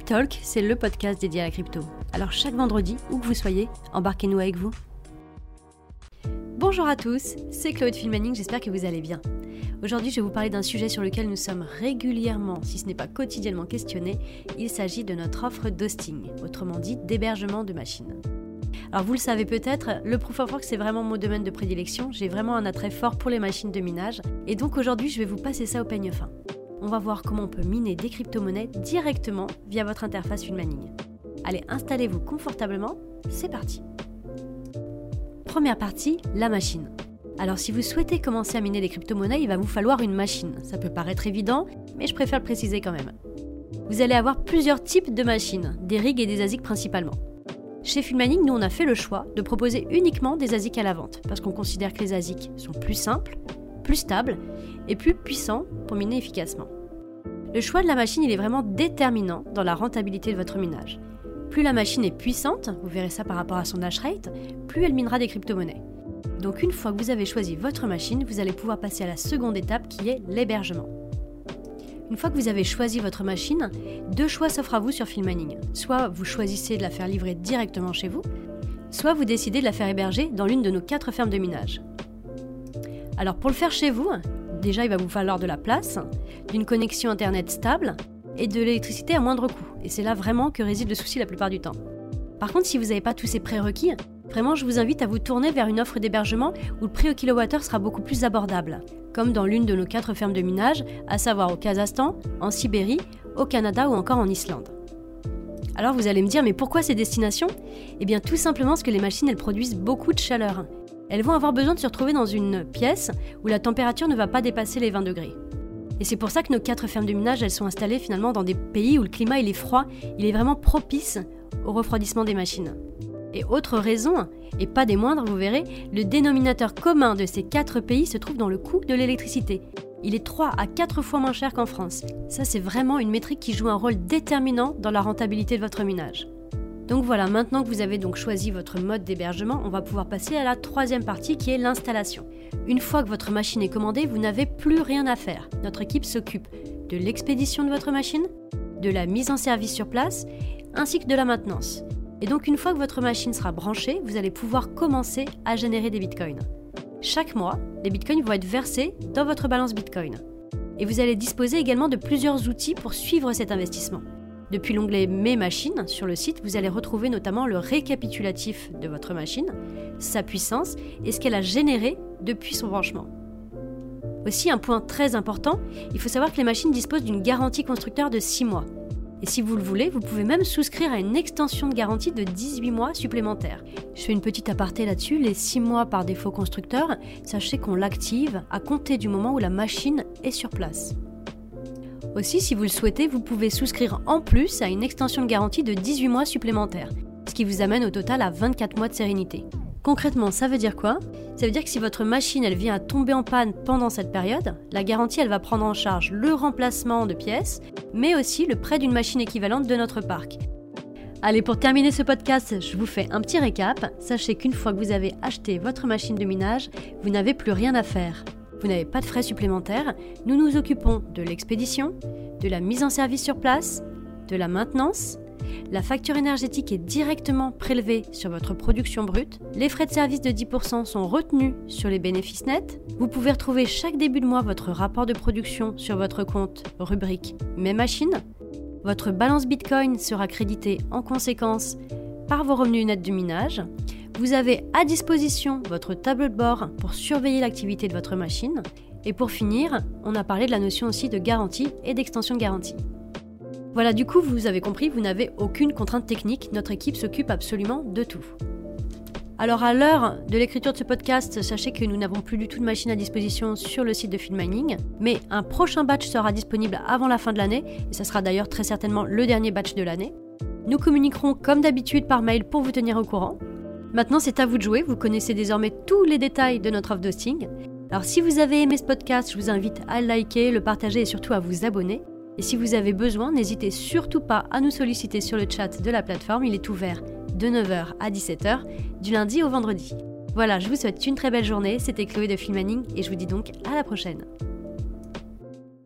Cryptalk, c'est le podcast dédié à la crypto. Alors chaque vendredi, où que vous soyez, embarquez-nous avec vous. Bonjour à tous, c'est Chloé de Filmaning, j'espère que vous allez bien. Aujourd'hui, je vais vous parler d'un sujet sur lequel nous sommes régulièrement, si ce n'est pas quotidiennement questionnés. Il s'agit de notre offre d'hosting, autrement dit d'hébergement de machines. Alors vous le savez peut-être, le Proof of Work c'est vraiment mon domaine de prédilection, j'ai vraiment un attrait fort pour les machines de minage, et donc aujourd'hui je vais vous passer ça au peigne fin on va voir comment on peut miner des crypto-monnaies directement via votre interface Filmaning. Allez, installez-vous confortablement, c'est parti. Première partie, la machine. Alors si vous souhaitez commencer à miner des crypto-monnaies, il va vous falloir une machine. Ça peut paraître évident, mais je préfère le préciser quand même. Vous allez avoir plusieurs types de machines, des rigs et des ASIC principalement. Chez Filmaning, nous on a fait le choix de proposer uniquement des ASIC à la vente, parce qu'on considère que les ASIC sont plus simples, plus stables et plus puissants pour miner efficacement. Le choix de la machine est vraiment déterminant dans la rentabilité de votre minage. Plus la machine est puissante, vous verrez ça par rapport à son hash rate, plus elle minera des crypto-monnaies. Donc une fois que vous avez choisi votre machine, vous allez pouvoir passer à la seconde étape qui est l'hébergement. Une fois que vous avez choisi votre machine, deux choix s'offrent à vous sur Filmaning. Soit vous choisissez de la faire livrer directement chez vous, soit vous décidez de la faire héberger dans l'une de nos quatre fermes de minage. Alors pour le faire chez vous, déjà il va vous falloir de la place, d'une connexion internet stable et de l'électricité à moindre coût. Et c'est là vraiment que réside le souci la plupart du temps. Par contre, si vous n'avez pas tous ces prérequis, vraiment je vous invite à vous tourner vers une offre d'hébergement où le prix au kilowattheure sera beaucoup plus abordable, comme dans l'une de nos quatre fermes de minage, à savoir au Kazakhstan, en Sibérie, au Canada ou encore en Islande. Alors vous allez me dire, mais pourquoi ces destinations? Eh bien tout simplement parce que les machines elles produisent beaucoup de chaleur elles vont avoir besoin de se retrouver dans une pièce où la température ne va pas dépasser les 20 degrés. Et c'est pour ça que nos quatre fermes de minage, elles sont installées finalement dans des pays où le climat il est froid, il est vraiment propice au refroidissement des machines. Et autre raison, et pas des moindres, vous verrez, le dénominateur commun de ces quatre pays se trouve dans le coût de l'électricité. Il est 3 à 4 fois moins cher qu'en France. Ça, c'est vraiment une métrique qui joue un rôle déterminant dans la rentabilité de votre minage. Donc voilà, maintenant que vous avez donc choisi votre mode d'hébergement, on va pouvoir passer à la troisième partie qui est l'installation. Une fois que votre machine est commandée, vous n'avez plus rien à faire. Notre équipe s'occupe de l'expédition de votre machine, de la mise en service sur place, ainsi que de la maintenance. Et donc une fois que votre machine sera branchée, vous allez pouvoir commencer à générer des bitcoins. Chaque mois, les bitcoins vont être versés dans votre balance bitcoin. Et vous allez disposer également de plusieurs outils pour suivre cet investissement. Depuis l'onglet Mes machines sur le site, vous allez retrouver notamment le récapitulatif de votre machine, sa puissance et ce qu'elle a généré depuis son branchement. Aussi, un point très important, il faut savoir que les machines disposent d'une garantie constructeur de 6 mois. Et si vous le voulez, vous pouvez même souscrire à une extension de garantie de 18 mois supplémentaires. Je fais une petite aparté là-dessus, les 6 mois par défaut constructeur, sachez qu'on l'active à compter du moment où la machine est sur place. Aussi, si vous le souhaitez, vous pouvez souscrire en plus à une extension de garantie de 18 mois supplémentaires, ce qui vous amène au total à 24 mois de sérénité. Concrètement, ça veut dire quoi? Ça veut dire que si votre machine vient à tomber en panne pendant cette période, la garantie elle va prendre en charge le remplacement de pièces, mais aussi le prêt d'une machine équivalente de notre parc. Allez, pour terminer ce podcast, je vous fais un petit récap. Sachez qu'une fois que vous avez acheté votre machine de minage, vous n'avez plus rien à faire. Vous n'avez pas de frais supplémentaires. Nous nous occupons de l'expédition, de la mise en service sur place, de la maintenance. La facture énergétique est directement prélevée sur votre production brute. Les frais de service de 10% sont retenus sur les bénéfices nets. Vous pouvez retrouver chaque début de mois votre rapport de production sur votre compte rubrique Mes machines. Votre balance Bitcoin sera créditée en conséquence par vos revenus nets du minage. Vous avez à disposition votre tableau de bord pour surveiller l'activité de votre machine. Et pour finir, on a parlé de la notion aussi de garantie et d'extension de garantie. Voilà, du coup, vous avez compris, vous n'avez aucune contrainte technique, notre équipe s'occupe absolument de tout. Alors à l'heure de l'écriture de ce podcast, sachez que nous n'avons plus du tout de machine à disposition sur le site de Filmining, mais un prochain batch sera disponible avant la fin de l'année, et ça sera d'ailleurs très certainement le dernier batch de l'année. Nous communiquerons comme d'habitude par mail pour vous tenir au courant. Maintenant, c'est à vous de jouer. Vous connaissez désormais tous les détails de notre offre d'hosting. Alors, si vous avez aimé ce podcast, je vous invite à liker, le partager et surtout à vous abonner. Et si vous avez besoin, n'hésitez surtout pas à nous solliciter sur le chat de la plateforme. Il est ouvert de 9h à 17h, du lundi au vendredi. Voilà, je vous souhaite une très belle journée. C'était Chloé de Filmaning et je vous dis donc à la prochaine.